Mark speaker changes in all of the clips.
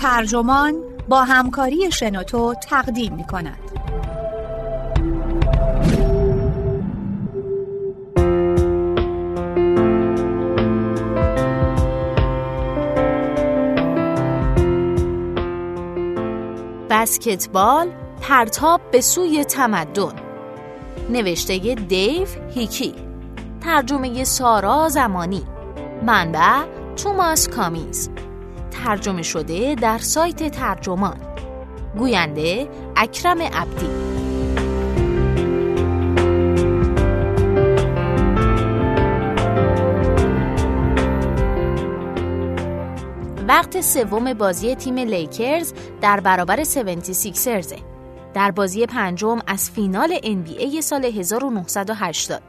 Speaker 1: ترجمان با همکاری شنوتو تقدیم می کند.
Speaker 2: بسکتبال پرتاب به سوی تمدن. نوشته دیو هیکی. ترجمه سارا زمانی. منبع توماس کامیز. ترجمه شده در سایت ترجمان. گوینده اکرم عبدی. وقت سوم بازی تیم لیکرز در برابر 76 در بازی پنجم از فینال NBA سال 1980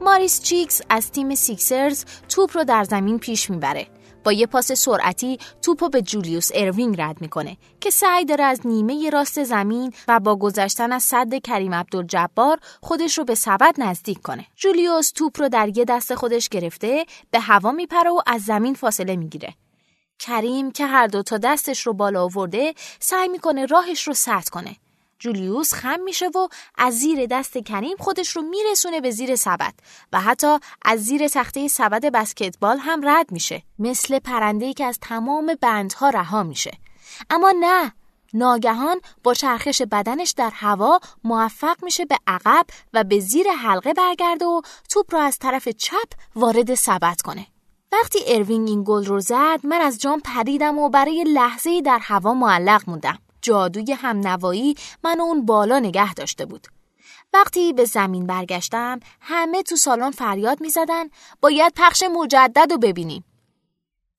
Speaker 2: ماریس چیکس از تیم سیکسرز توپ رو در زمین پیش می‌بره. با یه پاس سرعتی توپو به جولیوس اروینگ رد می‌کنه که سعی داره از نیمه راست زمین و با گذشتن از سد کریم عبدالجبار خودش رو به سبد نزدیک کنه. جولیوس توپ رو در یه دست خودش گرفته به هوا میپره و از زمین فاصله می‌گیره. کریم که هر دو تا دستش رو بالا آورده سعی می‌کنه راهش رو سد کنه. جولیوس خم میشه و از زیر دست کریم خودش رو میرسونه به زیر سبد و حتی از زیر تخته سبد بسکتبال هم رد میشه مثل پرنده‌ای که از تمام بندها رها میشه. اما نه ناگهان با چرخش بدنش در هوا موفق میشه به عقب و به زیر حلقه برگرده و توپ رو از طرف چپ وارد سبد کنه. وقتی اروینگ این گل رو زد من از جام پریدم و برای لحظه در هوا معلق موندم. جادوی همنوایی من اون بالا نگه داشته بود. وقتی به زمین برگشتم همه تو سالن فریاد می زدن باید پخش مجدد رو ببینیم.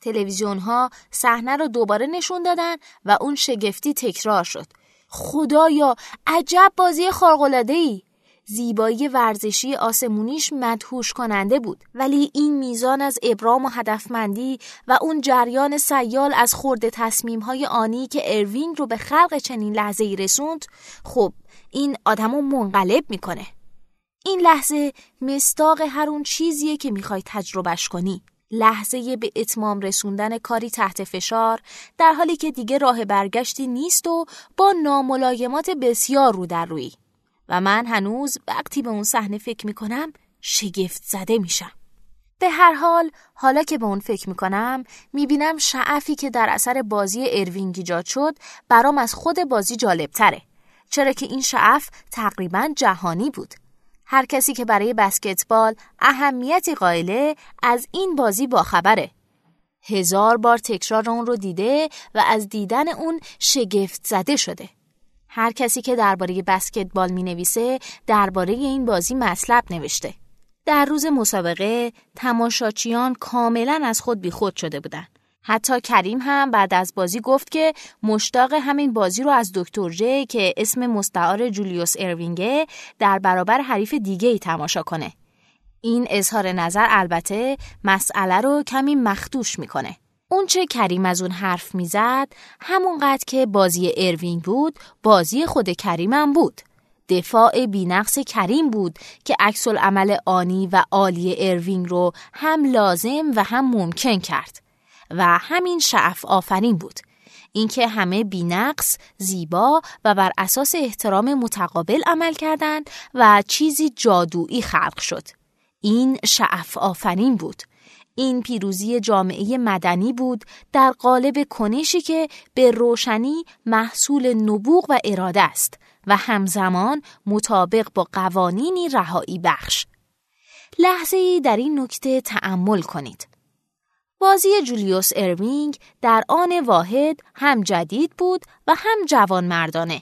Speaker 2: تلویزیون ها صحنه رو دوباره نشون دادن و اون شگفتی تکرار شد. خدایا عجب بازی خارق‌العاده ای زیبایی ورزشی آسمونیش مدهوش کننده بود. ولی این میزان از ابرام و هدفمندی و اون جریان سیال از خورده تصمیم های آنی که اروینگ رو به خلق چنین لحظه ای رسوند خب این آدمو منقلب می‌کنه. این لحظه مستاق هر اون چیزیه که می‌خوای تجربهش کنی. لحظه به اتمام رسوندن کاری تحت فشار در حالی که دیگه راه برگشتی نیست و با ناملایمات بسیار رو در روی. و من هنوز وقتی به اون صحنه فکر می‌کنم شگفت زده میشم. به هر حال حالا که به اون فکر می‌کنم می‌بینم شعفی که در اثر بازی اروینگ ایجاد شد برام از خود بازی جالبتره. چرا که این شعف تقریبا جهانی بود. هر کسی که برای بسکتبال اهمیتی قائله از این بازی باخبره. هزار بار تکرار اون رو دیده و از دیدن اون شگفت زده شده. هر کسی که درباره بسکتبال می نویسه درباره این بازی مطلب نوشته. در روز مسابقه تماشاچیان کاملا از خود بیخود شده بودند. حتی کریم هم بعد از بازی گفت که مشتاقه همین بازی رو از دکتر جی که اسم مستعار جولیوس اروینگه در برابر حریف دیگه ای تماشا کنه. این اظهار نظر البته مسئله رو کمی مخدوش می‌کنه. اونچه کریم از اون حرف می‌زد همونقدر که بازی اروینگ بود بازی خود کریمم بود. دفاع بینقص کریم بود که عکس عمل آنی و عالی اروینگ رو هم لازم و هم ممکن کرد و همین شعف آفرین بود. اینکه همه بینقص، زیبا و بر اساس احترام متقابل عمل کردند و چیزی جادویی خلق شد. این شعف آفرین بود. این پیروزی جامعه مدنی بود در قالب کنشی که به روشنی محصول نبوغ و اراده است و همزمان مطابق با قوانینی رهایی بخش. لحظه ای در این نکته تأمل کنید. بازی جولیوس اروینگ در آن واحد هم جدید بود و هم جوانمردانه.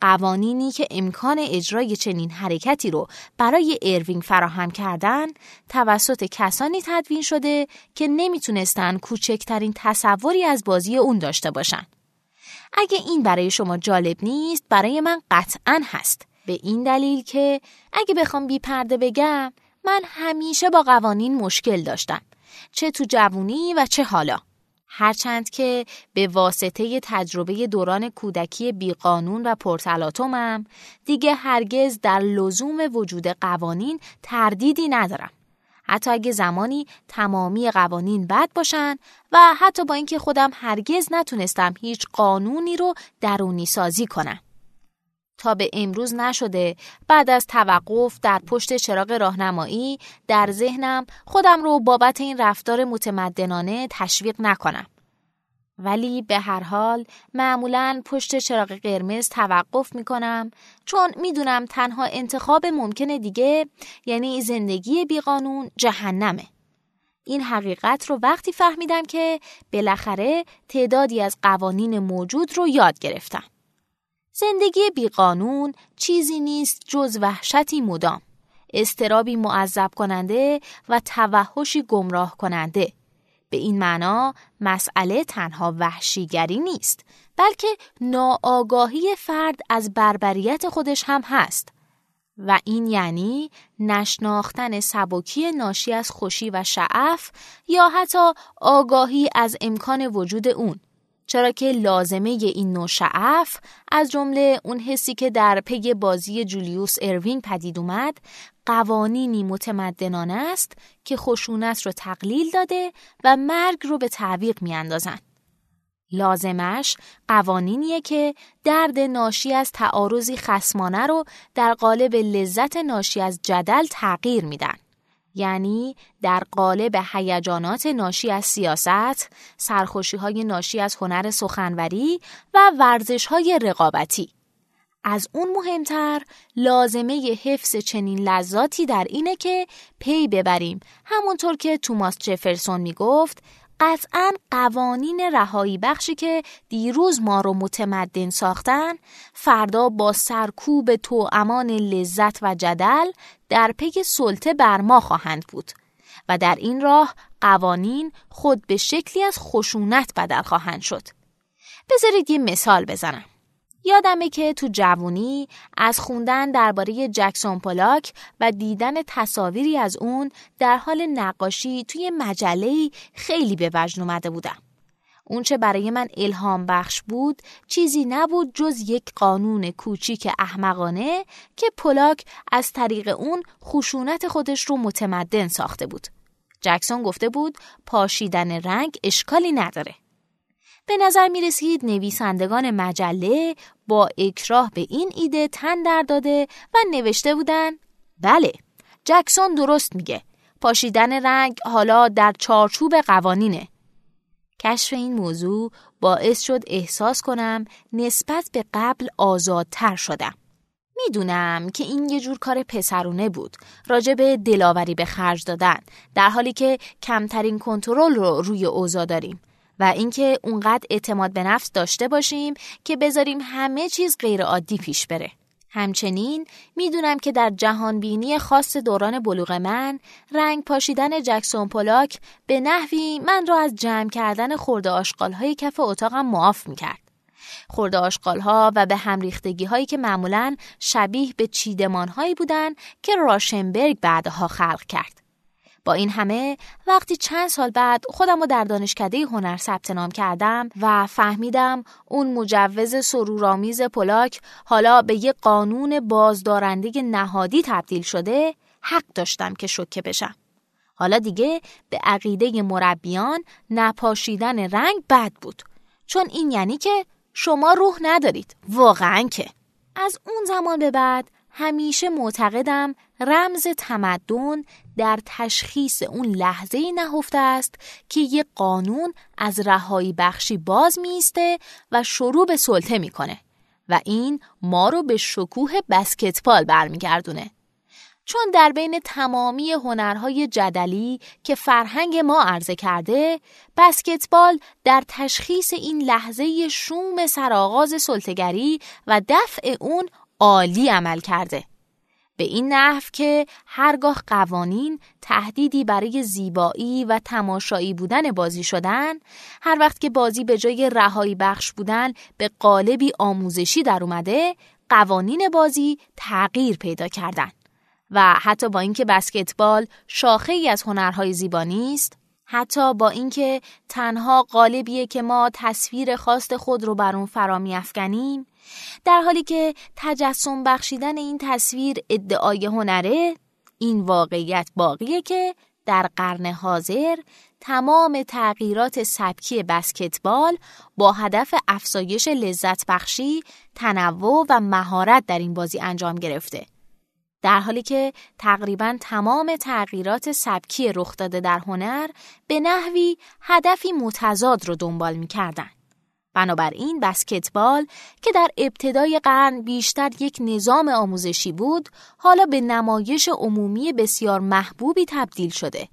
Speaker 2: قوانینی که امکان اجرای چنین حرکتی رو برای اروینگ فراهم کردن توسط کسانی تدوین شده که نمی‌تونستن کوچکترین تصوری از بازی اون داشته باشن. اگه این برای شما جالب نیست برای من قطعا هست. به این دلیل که اگه بخوام بی پرده بگم من همیشه با قوانین مشکل داشتم. چه تو جوونی و چه حالا. هرچند که به واسطه تجربه دوران کودکی بیقانون و پرتلاتومم دیگه هرگز در لزوم وجود قوانین تردیدی ندارم. حتی اگه زمانی تمامی قوانین بد باشن و حتی با اینکه خودم هرگز نتونستم هیچ قانونی رو درونی سازی کنم. تا به امروز نشده بعد از توقف در پشت چراغ راهنمایی در ذهنم خودم رو بابت این رفتار متمدنانه تشویق نکنم. ولی به هر حال معمولا پشت چراغ قرمز توقف می کنم چون می‌دونم تنها انتخاب ممکن دیگه یعنی زندگی بیقانون جهنمه. این حقیقت رو وقتی فهمیدم که بالاخره تعدادی از قوانین موجود رو یاد گرفتم. زندگی بیقانون چیزی نیست جز وحشتی مدام، استرابی معذب کننده و توحشی گمراه کننده. به این معنا مسئله تنها وحشیگری نیست بلکه ناآگاهی فرد از بربریت خودش هم هست. و این یعنی نشناختن سبکی ناشی از خوشی و شعف یا حتی آگاهی از امکان وجود اون. چرا که لازمه این نوع شعف از جمله اون حسی که در پی بازی جولیوس اروینگ پدید اومد قوانینی متمدنانه است که خشونت رو تقلیل داده و مرگ رو به تعویق میاندازند. لازمش قوانینیه که درد ناشی از تعارضی خسمانه رو در قالب لذت ناشی از جدل تغییر میدن. یعنی در قالب هیجانات ناشی از سیاست، سرخوشی های ناشی از هنر سخنوری و ورزش های رقابتی. از اون مهمتر لازمه حفظ چنین لذاتی در اینه که پی ببریم همونطور که توماس جفرسون می‌گفت قطعا قوانین رهایی بخشی که دیروز ما رو متمدن ساختن فردا با سرکوب تو امان لذت و جدل در پی سلطه بر ما خواهند بود و در این راه قوانین خود به شکلی از خشونت بدل خواهند شد. بذارید یه مثال بزنم. یادمه که تو جوونی از خوندن درباره جکسون پولاک و دیدن تصاویری از اون در حال نقاشی توی مجله خیلی به وجد اومده بودم. اون چه برای من الهام بخش بود چیزی نبود جز یک قانون کوچیک احمقانه که پولاک از طریق اون خشونت خودش رو متمدن ساخته بود. جکسون گفته بود پاشیدن رنگ اشکالی نداره. به نظر می رسید نویسندگان مجله با اکراه به این ایده تن در داده و نوشته بودن بله جکسون درست میگه پاشیدن رنگ حالا در چارچوب قوانینه کشف این موضوع باعث شد احساس کنم نسبت به قبل آزادتر شدم می‌دونم که این یه جور کار پسرونه بود راجع به دلاوری به خرج دادن در حالی که کمترین کنترل رو روی اوضاع داریم و اینکه اونقدر اعتماد به نفس داشته باشیم که بذاریم همه چیز غیر عادی پیش بره. همچنین می‌دونم که در جهان بینی خاص دوران بلوغ من رنگ پاشیدن جکسون پولاک به نحوی من را از جمع کردن خورده آشقال های کف اتاقم معاف می‌کرد. خورده آشقال ها و به هم ریختگی هایی که معمولا شبیه به چیدمان هایی بودن که راشنبرگ بعدها خلق کرد. با این همه وقتی چند سال بعد خودم رو در دانشکده هنر ثبت نام کردم و فهمیدم اون مجوز سرورآمیز پلاک حالا به یه قانون بازدارنده نهادی تبدیل شده حق داشتم که شوکه بشم. حالا دیگه به عقیده مربیان نپاشیدن رنگ بد بود. چون این یعنی که شما روح ندارید. واقعا که. از اون زمان به بعد همیشه معتقدم رمز تمدن در تشخیص اون لحظه نهفته است که یک قانون از رهایی بخشی باز میسته و شروع به سلطه می‌کنه و این ما رو به شکوه بسکتبال برمیگردونه. چون در بین تمامی هنرهای جدلی که فرهنگ ما عرضه کرده، بسکتبال در تشخیص این لحظه شوم سرآغاز سلطگری و دفع اون عالی عمل کرده. به این نحو که هرگاه قوانین تهدیدی برای زیبایی و تماشایی بودن بازی شدن هر وقت که بازی به جای رهایی بخش بودن به قالبی آموزشی در اومده قوانین بازی تغییر پیدا کردن. و حتی با اینکه بسکتبال شاخه ای از هنرهای زیبا نیست حتی با اینکه تنها قالبیه که ما تصویر خواست خود رو بر اون فرا افکنیم در حالی که تجسم بخشیدن این تصویر ادعای هنره این واقعیت باقیه که در قرن حاضر تمام تغییرات سبکی بسکتبال با هدف افزایش لذت بخشی، تنوع و مهارت در این بازی انجام گرفته. در حالی که تقریبا تمام تغییرات سبکی رخ داده در هنر به نحوی هدفی متضاد رو دنبال می کردن. بنابراین بسکتبال که در ابتدای قرن بیشتر یک نظام آموزشی بود حالا به نمایش عمومی بسیار محبوبی تبدیل شده.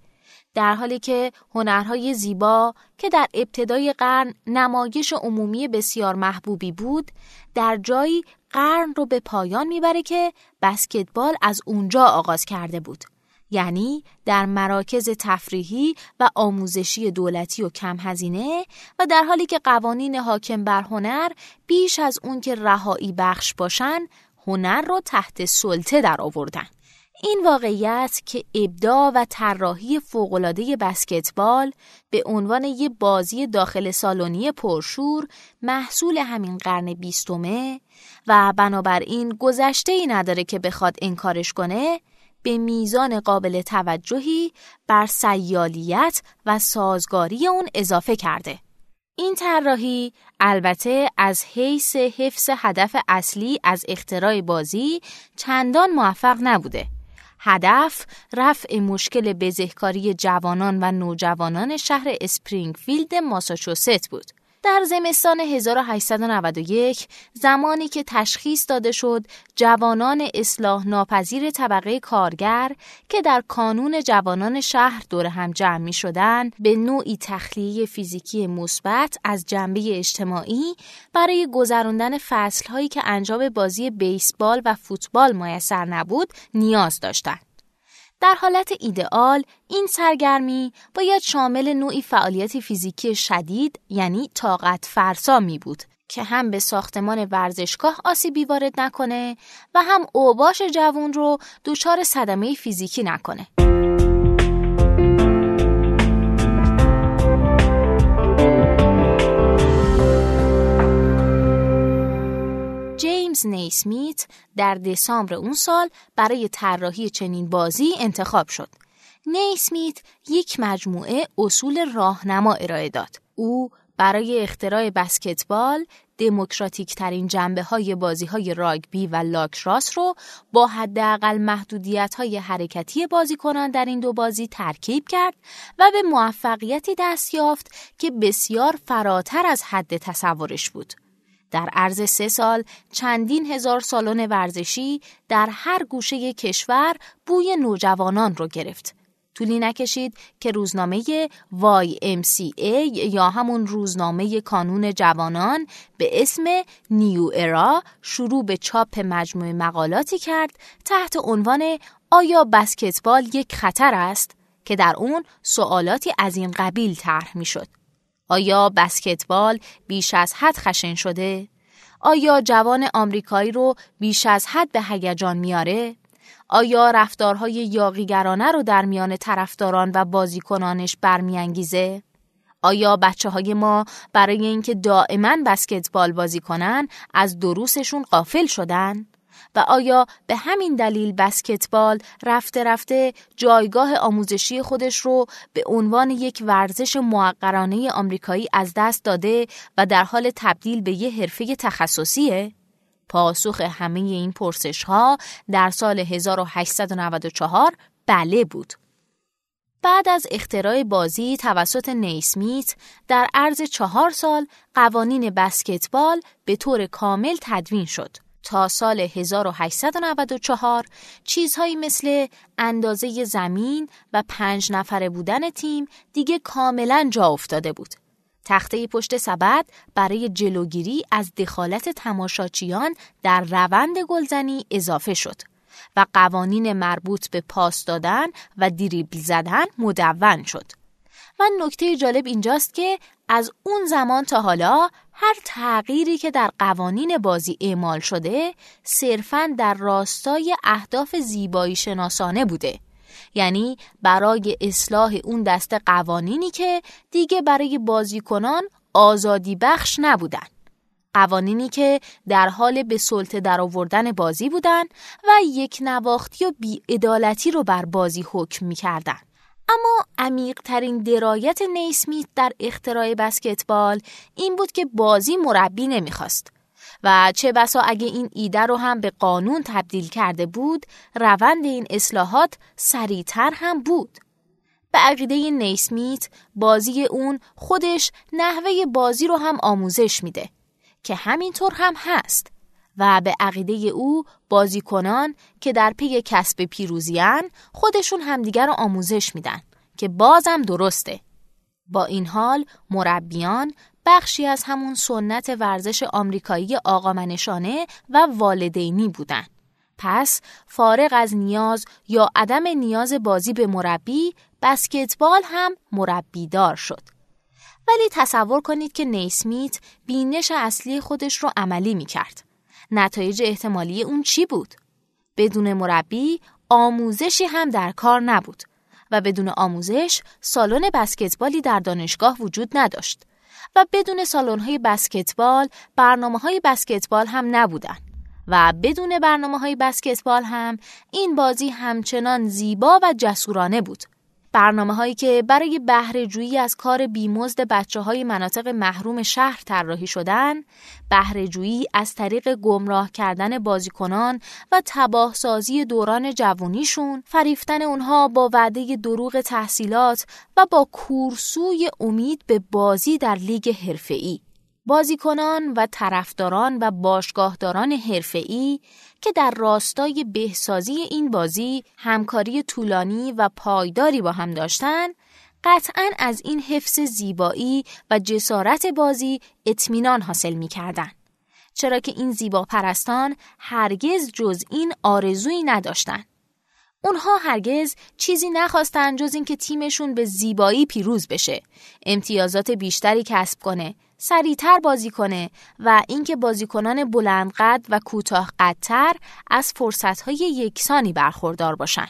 Speaker 2: در حالی که هنرهای زیبا که در ابتدای قرن نمایش عمومی بسیار محبوبی بود در جایی قرن رو به پایان می‌بره که بسکتبال از اونجا آغاز کرده بود. یعنی در مراکز تفریحی و آموزشی دولتی و کم هزینه و در حالی که قوانین حاکم بر هنر بیش از اون که رهایی بخش باشن هنر رو تحت سلطه در آوردن. این واقعیت که ابداع و طراحی فوقالعاده بسکتبال به عنوان یک بازی داخل سالونی پرشور محصول همین قرن بیستمه و بنابراین گذشته ای نداره که بخواد انکارش کنه به میزان قابل توجهی بر سیالیت و سازگاری اون اضافه کرده. این طراحی البته از حیث حفظ هدف اصلی از اختراع بازی چندان موفق نبوده. هدف رفع مشکل بزهکاری جوانان و نوجوانان شهر اسپرینگفیلد ماساچوست بود. در زمستان 1891 زمانی که تشخیص داده شد جوانان اصلاح ناپذیر طبقه کارگر که در کانون جوانان شهر دور هم جمع می شدن به نوعی تخلیه فیزیکی مثبت از جنبه اجتماعی برای گذراندن فصلهایی که انجام بازی بیسبال و فوتبال میسر نبود نیاز داشتند. در حالت ایدئال این سرگرمی باید شامل نوعی فعالیت فیزیکی شدید یعنی طاقت فرسا می بود که هم به ساختمان ورزشگاه آسیبی وارد نکنه و هم اوباش جوون رو دچار صدمه فیزیکی نکنه. جیمز نیسمیت در دسامبر اون سال برای طراحی چنین بازی انتخاب شد. نیسمیت یک مجموعه اصول راهنما ارائه داد. او برای اختراع بسکتبال دموکراتیک ترین جنبه های بازی های راگبی و لاکراس رو با حداقل محدودیت های حرکتی بازیکنان در این دو بازی ترکیب کرد و به موفقیتی دست یافت که بسیار فراتر از حد تصورش بود. در عرض سه سال چندین هزار سالن ورزشی در هر گوشه کشور بوی نوجوانان رو گرفت. طولی نکشید که روزنامه YMCA یا همون روزنامه کانون جوانان به اسم نیو ارا شروع به چاپ مجموعه مقالاتی کرد تحت عنوان آیا بسکتبال یک خطر است که در اون سوالاتی از این قبیل طرح می شد. آیا بسکتبال بیش از حد خشن شده؟ آیا جوان آمریکایی رو بیش از حد به هیجان میاره؟ آیا رفتارهای یاقیگرانه رو در میان طرفداران و بازیکنانش برمیانگیزه؟ آیا بچه های ما برای اینکه دائما بسکتبال بازی کنن از دروسشون قافل شدن؟ و آیا به همین دلیل بسکتبال رفته رفته جایگاه آموزشی خودش رو به عنوان یک ورزش موقرانه آمریکایی از دست داده و در حال تبدیل به یه حرفه تخصصیه؟ پاسخ همه این پرسش ها در سال 1894 بله بود. بعد از اختراع بازی توسط نیسمیت در عرض چهار سال قوانین بسکتبال به طور کامل تدوین شد. تا سال 1894 چیزهایی مثل اندازه زمین و پنج نفره بودن تیم دیگه کاملا جا افتاده بود. تخته پشت سبد برای جلوگیری از دخالت تماشاچیان در روند گلزنی اضافه شد و قوانین مربوط به پاس دادن و دریبل زدن مدون شد. و نکته جالب اینجاست که از اون زمان تا حالا هر تغییری که در قوانین بازی اعمال شده صرفاً در راستای اهداف زیبایی شناسانه بوده یعنی برای اصلاح اون دست قوانینی که دیگه برای بازیکنان آزادی بخش نبودن قوانینی که در حال به سلطه در آوردن بازی بودن و یک نواختی و بیعدالتی رو بر بازی حکم می کردن. اما عمیقترین درایت نیسمیت در اختراع بسکتبال این بود که بازی مربی نمی‌خواست و چه بسا اگه این ایده رو هم به قانون تبدیل کرده بود روند این اصلاحات سریعتر هم بود. به عقیده نیسمیت بازی اون خودش نحوه بازی رو هم آموزش میده که همینطور هم هست. و به عقیده او بازیکنان که در پی کسب پیروزیان خودشون همدیگر رو آموزش میدن که بازم درسته. با این حال مربیان بخشی از همون سنت ورزش آمریکایی آقامنشانه و والدینی بودن. پس فارغ از نیاز یا عدم نیاز بازی به مربی بسکتبال هم مربیدار شد. ولی تصور کنید که نیسمیت بینش اصلی خودش رو عملی می کرد. نتایج احتمالی اون چی بود؟ بدون مربی آموزشی هم در کار نبود و بدون آموزش سالن بسکتبالی در دانشگاه وجود نداشت و بدون سالن بسکتبال برنامه های بسکتبال هم نبودن و بدون برنامه های بسکتبال هم این بازی همچنان زیبا و جسورانه بود برنامه هایی که برای بهرهجویی از کار بیمزد بچه های مناطق محروم شهر طراحی شدن، بهرهجویی از طریق گمراه کردن بازیکنان و تباه سازی دوران جوانیشون، فریفتن اونها با وعده دروغ تحصیلات و با کورسوی امید به بازی در لیگ حرفه‌ای. بازیکنان و طرفداران و باشگاهداران حرفه‌ای که در راستای بهسازی این بازی همکاری طولانی و پایداری با هم داشتن قطعا از این حفظ زیبایی و جسارت بازی اطمینان حاصل می. چرا که این زیبا پرستان هرگز جز این آرزویی نداشتن. اونها هرگز چیزی نخواستن جز اینکه تیمشون به زیبایی پیروز بشه، امتیازات بیشتری کسب کنه، سریعتر بازی کنه و اینکه بازیکنان بلندقد و کوتاه قدتر از فرصتهای یکسانی برخوردار باشن.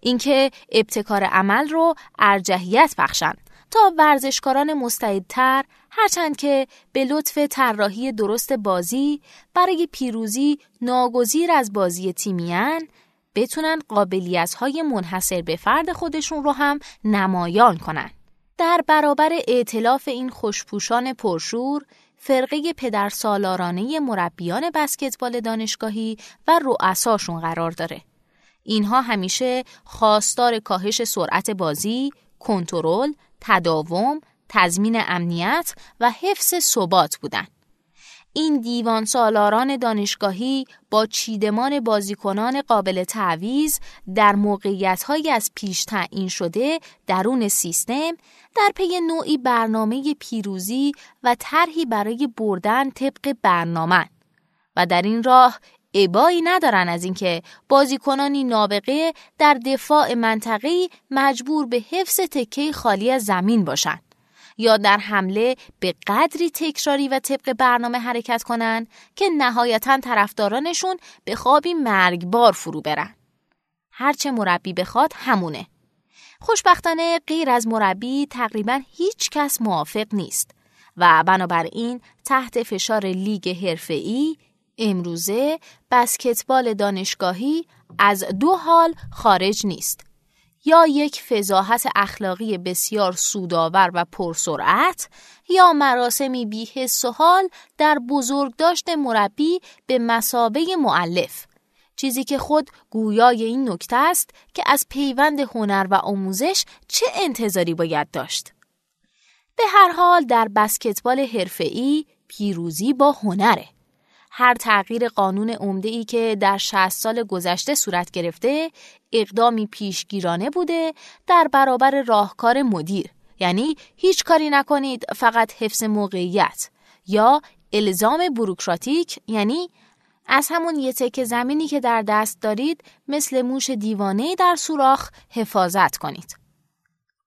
Speaker 2: اینکه ابتکار عمل رو ارجحیت بخشن تا ورزشکاران مستعدتر هرچند که به لطف طراحی درست بازی برای پیروزی ناگزیر از بازی تیمیان بتونن قابلیت های منحصر به فرد خودشون رو هم نمایان کنن. در برابر ائتلاف این خوشپوشان پرشور، فرقه پدر سالارانه مربیان بسکتبال دانشگاهی و رؤساشون قرار داره. اینها همیشه خواستار کاهش سرعت بازی، کنترل، تداوم، تضمین امنیت و حفظ ثبات بودند. این دیوان سالاران دانشگاهی با چیدمان بازیکنان قابل تعویز در موقعیت از پیش تعیین شده درون سیستم در پی نوعی برنامه پیروزی و طرحی برای بردن طبق برنامه و در این راه ابایی ندارن از اینکه بازیکنانی نابغه در دفاع منطقی مجبور به حفظ تکه خالی از زمین باشند. یا در حمله به قدری تکراری و طبق برنامه حرکت کنند که نهایتا طرفدارانشون به خوابی مرگبار فرو برن. هرچه مربی بخواد همونه. خوشبختانه غیر از مربی تقریبا هیچ کس موافق نیست. و بنابراین تحت فشار لیگ حرفه‌ای امروزه بسکتبال دانشگاهی از دو حال خارج نیست. یا یک فضاحت اخلاقی بسیار سودآور و پرسرعت یا مراسمی بی حس و حال در بزرگداشت مربی به مسابه معلف چیزی که خود گویای این نکته است که از پیوند هنر و آموزش چه انتظاری باید داشت. به هر حال در بسکتبال حرفه‌ای پیروزی با هنره. هر تغییر قانون عمده ای که در 60 سال گذشته صورت گرفته اقدامی پیشگیرانه بوده در برابر راهکار مدیر. یعنی هیچ کاری نکنید فقط حفظ موقعیت یا الزام بروکراتیک یعنی از همون یه تک زمینی که در دست دارید مثل موش دیوانه در سوراخ حفاظت کنید.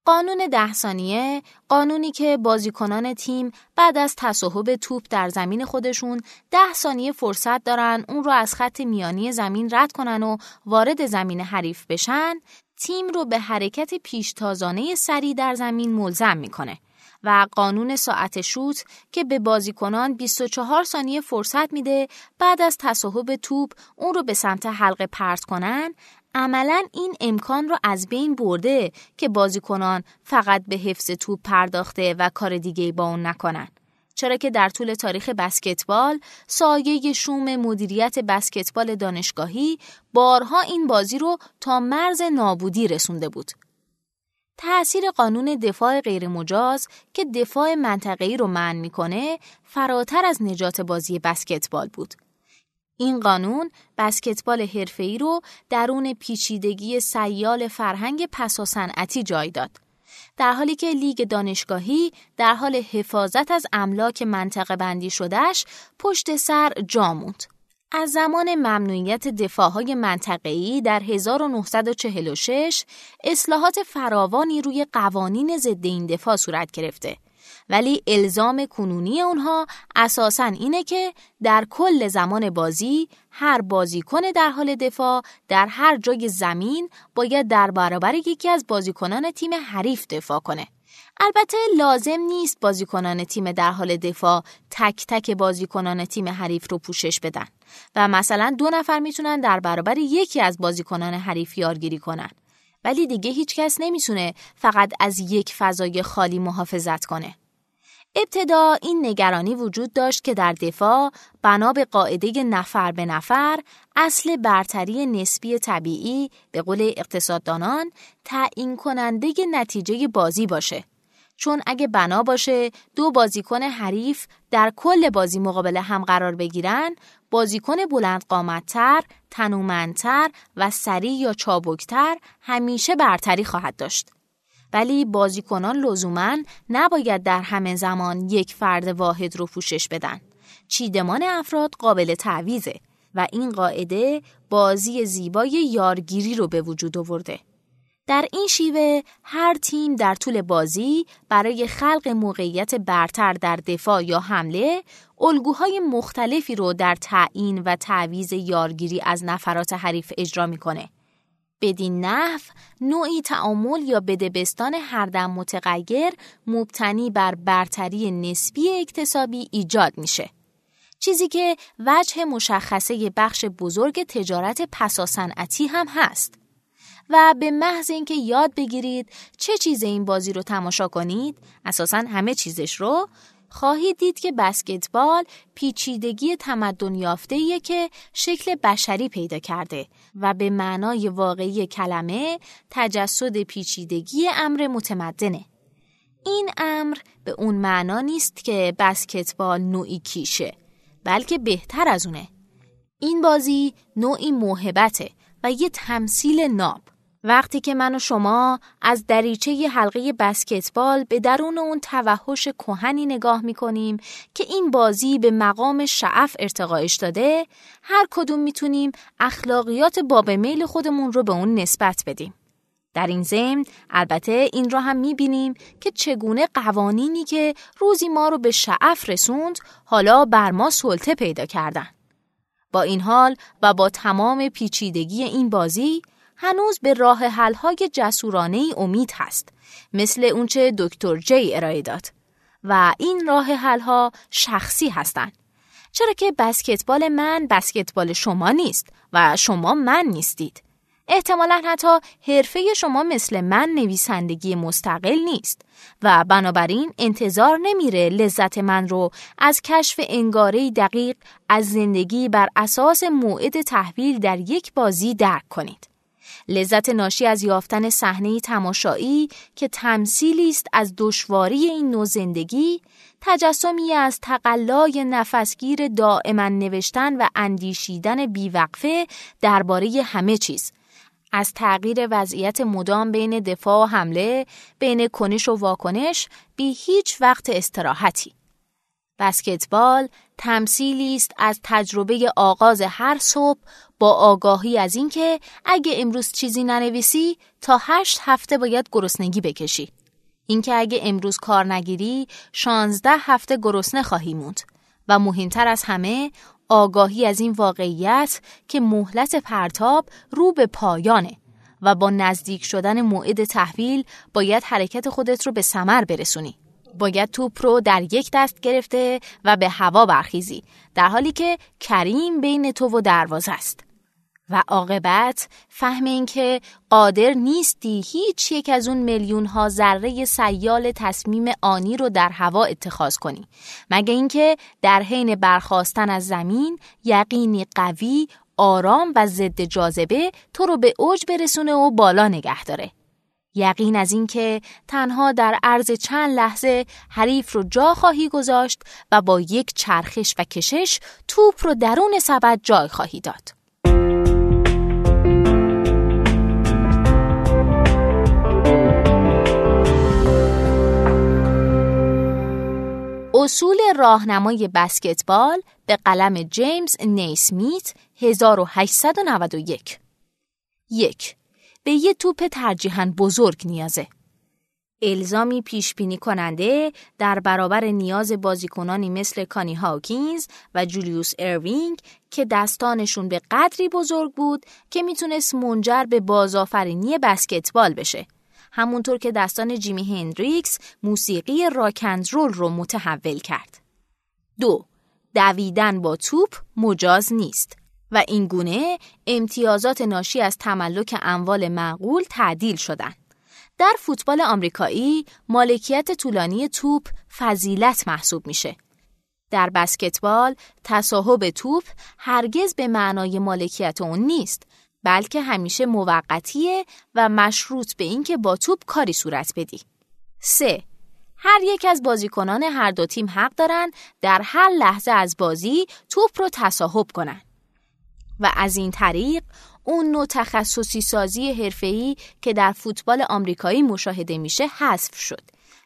Speaker 2: قانون ده ثانیه قانونی که بازیکنان تیم بعد از تصاحب توپ در زمین خودشون ده ثانیه فرصت دارن اون رو از خط میانی زمین رد کنن و وارد زمین حریف بشن تیم رو به حرکت پیشتازانه سری در زمین ملزم می‌کنه و قانون ساعت شوت که به بازیکنان 24 ثانیه فرصت میده بعد از تصاحب توپ اون رو به سمت حلقه پرت کنن عملا این امکان رو از بین برده که بازیکنان فقط به حفظ توپ پرداخته و کار دیگه با اون نکنن. چرا که در طول تاریخ بسکتبال سایه شوم مدیریت بسکتبال دانشگاهی بارها این بازی رو تا مرز نابودی رسونده بود. تأثیر قانون دفاع غیرمجاز که دفاع منطقه‌ای رو منع می‌کنه فراتر از نجات بازی بسکتبال بود. این قانون بسکتبال حرفه‌ای رو درون پیچیدگی سیال فرهنگ پسا صنعتی جای داد. در حالی که لیگ دانشگاهی در حال حفاظت از املاک منطقه بندی شدهش پشت سر جاموند. از زمان ممنوعیت دفاعهای منطقه‌ای در 1946 اصلاحات فراوانی روی قوانین ضد این دفاع صورت گرفته ولی الزام کنونی اونها اساساً اینه که در کل زمان بازی هر بازیکن در حال دفاع در هر جای زمین باید در برابر یکی از بازیکنان تیم حریف دفاع کنه. البته لازم نیست بازیکنان تیم در حال دفاع تک تک بازیکنان تیم حریف رو پوشش بدن و مثلا دو نفر می‌تونن در برابر یکی از بازیکنان حریف یارگیری کنن. ولی دیگه هیچ کس نمی‌تونه فقط از یک فضای خالی محافظت کنه. ابتدا این نگرانی وجود داشت که در دفاع بنا به قاعده نفر به نفر اصل برتری نسبی طبیعی به قول اقتصاددانان تعیین کننده نتیجه بازی باشه. چون اگه بنا باشه دو بازیکن حریف در کل بازی مقابل هم قرار بگیرن بازیکن بلند قامتتر، تنومندتر و سریع یا چابکتر همیشه برتری خواهد داشت. ولی بازیکنان لزوما نباید در همه زمان یک فرد واحد رو پوشش بدن. چیدمان افراد قابل تعویزه و این قاعده بازی زیبای یارگیری رو به وجود آورده. در این شیوه هر تیم در طول بازی برای خلق موقعیت برتر در دفاع یا حمله الگوهای مختلفی رو در تعیین و تعویز یارگیری از نفرات حریف اجرا می‌کنه. بدین نحو نوعی تعامل یا بدبستان هر دم متغیر مبتنی بر برتری نسبی اکتسابی ایجاد میشه. چیزی که وجه مشخصه بخش بزرگ تجارت پسا صنعتی هم هست. و به محض اینکه یاد بگیرید چه چیز این بازی رو تماشا کنید اساسا همه چیزش رو خواهید دید که بسکتبال پیچیدگی تمدن یافته که شکل بشری پیدا کرده و به معنای واقعی کلمه تجسد پیچیدگی امر متمدنه. این امر به اون معنا نیست که بسکتبال نوعی کیشه بلکه بهتر از اونه. این بازی نوعی موهبته و یه تمثیل ناب. وقتی که من و شما از دریچه حلقه بسکتبال به درون اون توحش کهنی نگاه می‌کنیم که این بازی به مقام شعف ارتقایش داده هر کدوم می‌تونیم اخلاقیات باب میل خودمون رو به اون نسبت بدیم. در این ضمن البته این را هم می‌بینیم که چگونه قوانینی که روزی ما رو به شعف رسوند حالا بر ما سلطه پیدا کردن. با این حال و با تمام پیچیدگی این بازی هنوز به راه حل‌های جسورانه ای امید هست مثل اونچه دکتر جی ارائه داد. و این راه حل‌ها شخصی هستند چرا که بسکتبال من بسکتبال شما نیست و شما من نیستید. احتمالا حتی حرفه شما مثل من نویسندگی مستقل نیست و بنابراین انتظار نمیره لذت من رو از کشف انگاره دقیق از زندگی بر اساس موعد تحویل در یک بازی درک کنید. لذت ناشی از یافتن صحنه تماشایی که تمثیلی است از دشواری این نوع زندگی تجسمی از تقلای نفسگیر دائما نوشتن و اندیشیدن بیوقفه درباره همه چیز. از تغییر وضعیت مدام بین دفاع و حمله بین کنش و واکنش بی هیچ وقت استراحتی. بسکتبال تمثیلی است از تجربه آغاز هر صبح با آگاهی از اینکه اگه امروز چیزی ننویسی تا هشت هفته باید گرسنگی بکشی. اینکه اگه امروز کار نگیری شانزده هفته گرسنه خواهی موند و مهمتر از همه آگاهی از این واقعیت که مهلت پرتاب رو به پایانه و با نزدیک شدن موعد تحویل باید حرکت خودت رو به سمر برسونی. باید توپ رو در یک دست گرفته و به هوا برخیزی در حالی که کریم بین تو و دروازه است. و عاقبت فهم این که قادر نیستی هیچ یک از اون میلیون ها ذره سیال تصمیم آنی رو در هوا اتخاذ کنی مگه اینکه در حین برخواستن از زمین یقینی قوی آرام و ضد جاذبه تو رو به اوج برسونه و بالا نگه داره یقین از اینکه تنها در عرض چند لحظه حریف رو جا خواهی گذاشت و با یک چرخش و کشش توپ رو درون سبد جای خواهی داد. اصول راهنمای بسکتبال به قلم جیمز نیسمیت 1891 یک به یه توپ ترجیحاً بزرگ نیازه. الزامی پیش بینی کننده در برابر نیاز بازیکنانی مثل کانی هاکینز و جولیوس اروینگ که دستانشون به قدری بزرگ بود که می‌تونست منجر به بازآفرینی بسکتبال بشه. همونطور که دستان جیمی هندریکس موسیقی راکندرول رو متحول کرد. دو دویدن با توپ مجاز نیست. و این گونه امتیازات ناشی از تملک اموال معقول تعدیل شدند. در فوتبال آمریکایی مالکیت طولانی توپ فضیلت محسوب میشه. در بسکتبال تصاحب توپ هرگز به معنای مالکیت اون نیست بلکه همیشه موقتیه و مشروط به اینکه با توپ کاری صورت بدی. 3. هر یک از بازیکنان هر دو تیم حق دارن در هر لحظه از بازی توپ رو تصاحب کنن. و از این طریق اون نوع تخصصی سازی حرفه‌ای که در فوتبال آمریکایی مشاهده میشه حذف شد.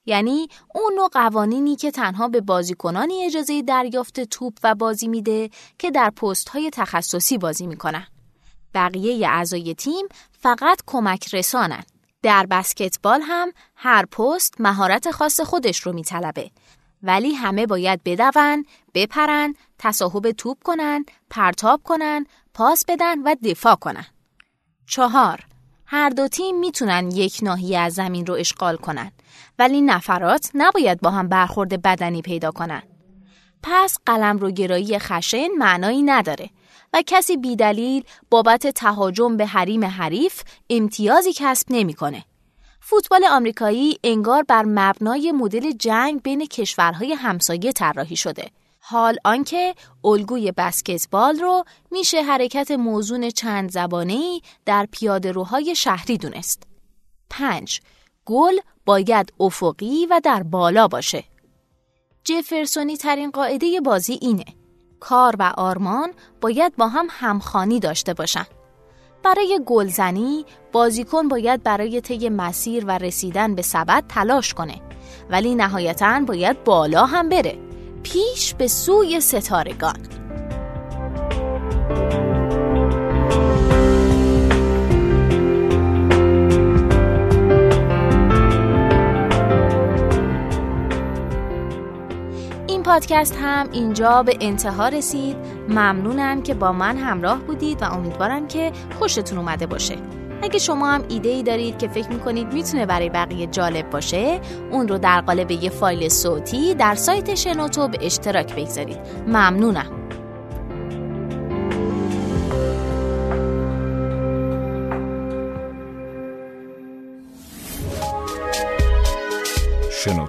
Speaker 2: یعنی اون نوع قوانینی که تنها به بازیکنانی اجازه دریافت توپ و بازی میده که در پست های تخصصی بازی می‌کنن. بقیه اعضای تیم فقط کمک رسانن. در بسکتبال هم هر پست مهارت خاص خودش رو میطلبه ولی همه باید بدون، بپرن، تصاحب توپ کنن، پرتاب کنن، پاس بدن و دفاع کنن. چهار هر دو تیم می‌تونن یک ناحیه از زمین رو اشغال کنن ولی نفرات نباید با هم برخورد بدنی پیدا کنن. پس قلم رو گرایی خشن معنایی نداره و کسی بیدلیل بابت تهاجم به حریم حریف امتیازی کسب نمی‌کنه. فوتبال آمریکایی انگار بر مبنای مدل جنگ بین کشورهای همسایه طراحی شده. حال آنکه الگوی بسکتبال رو میشه حرکت موزون چند زبانه‌ای در پیاده روهای شهری دونست. 5. گل باید افقی و در بالا باشه. جفرسونی ترین قاعده بازی اینه. کار و آرمان باید با هم همخانی داشته باشن. برای گلزنی بازیکن باید برای طی مسیر و رسیدن به سبد تلاش کنه ولی نهایتا باید بالا هم بره پیش به سوی ستارگان پادکست هم اینجا به انتها رسید. ممنونم که با من همراه بودید و امیدوارم که خوشتون اومده باشه. اگه شما هم ایده ای دارید که فکر می‌کنید می‌تونه برای بقیه جالب باشه اون رو در قالب یه فایل صوتی در سایت شنوتو به اشتراک بگذارید. ممنونم.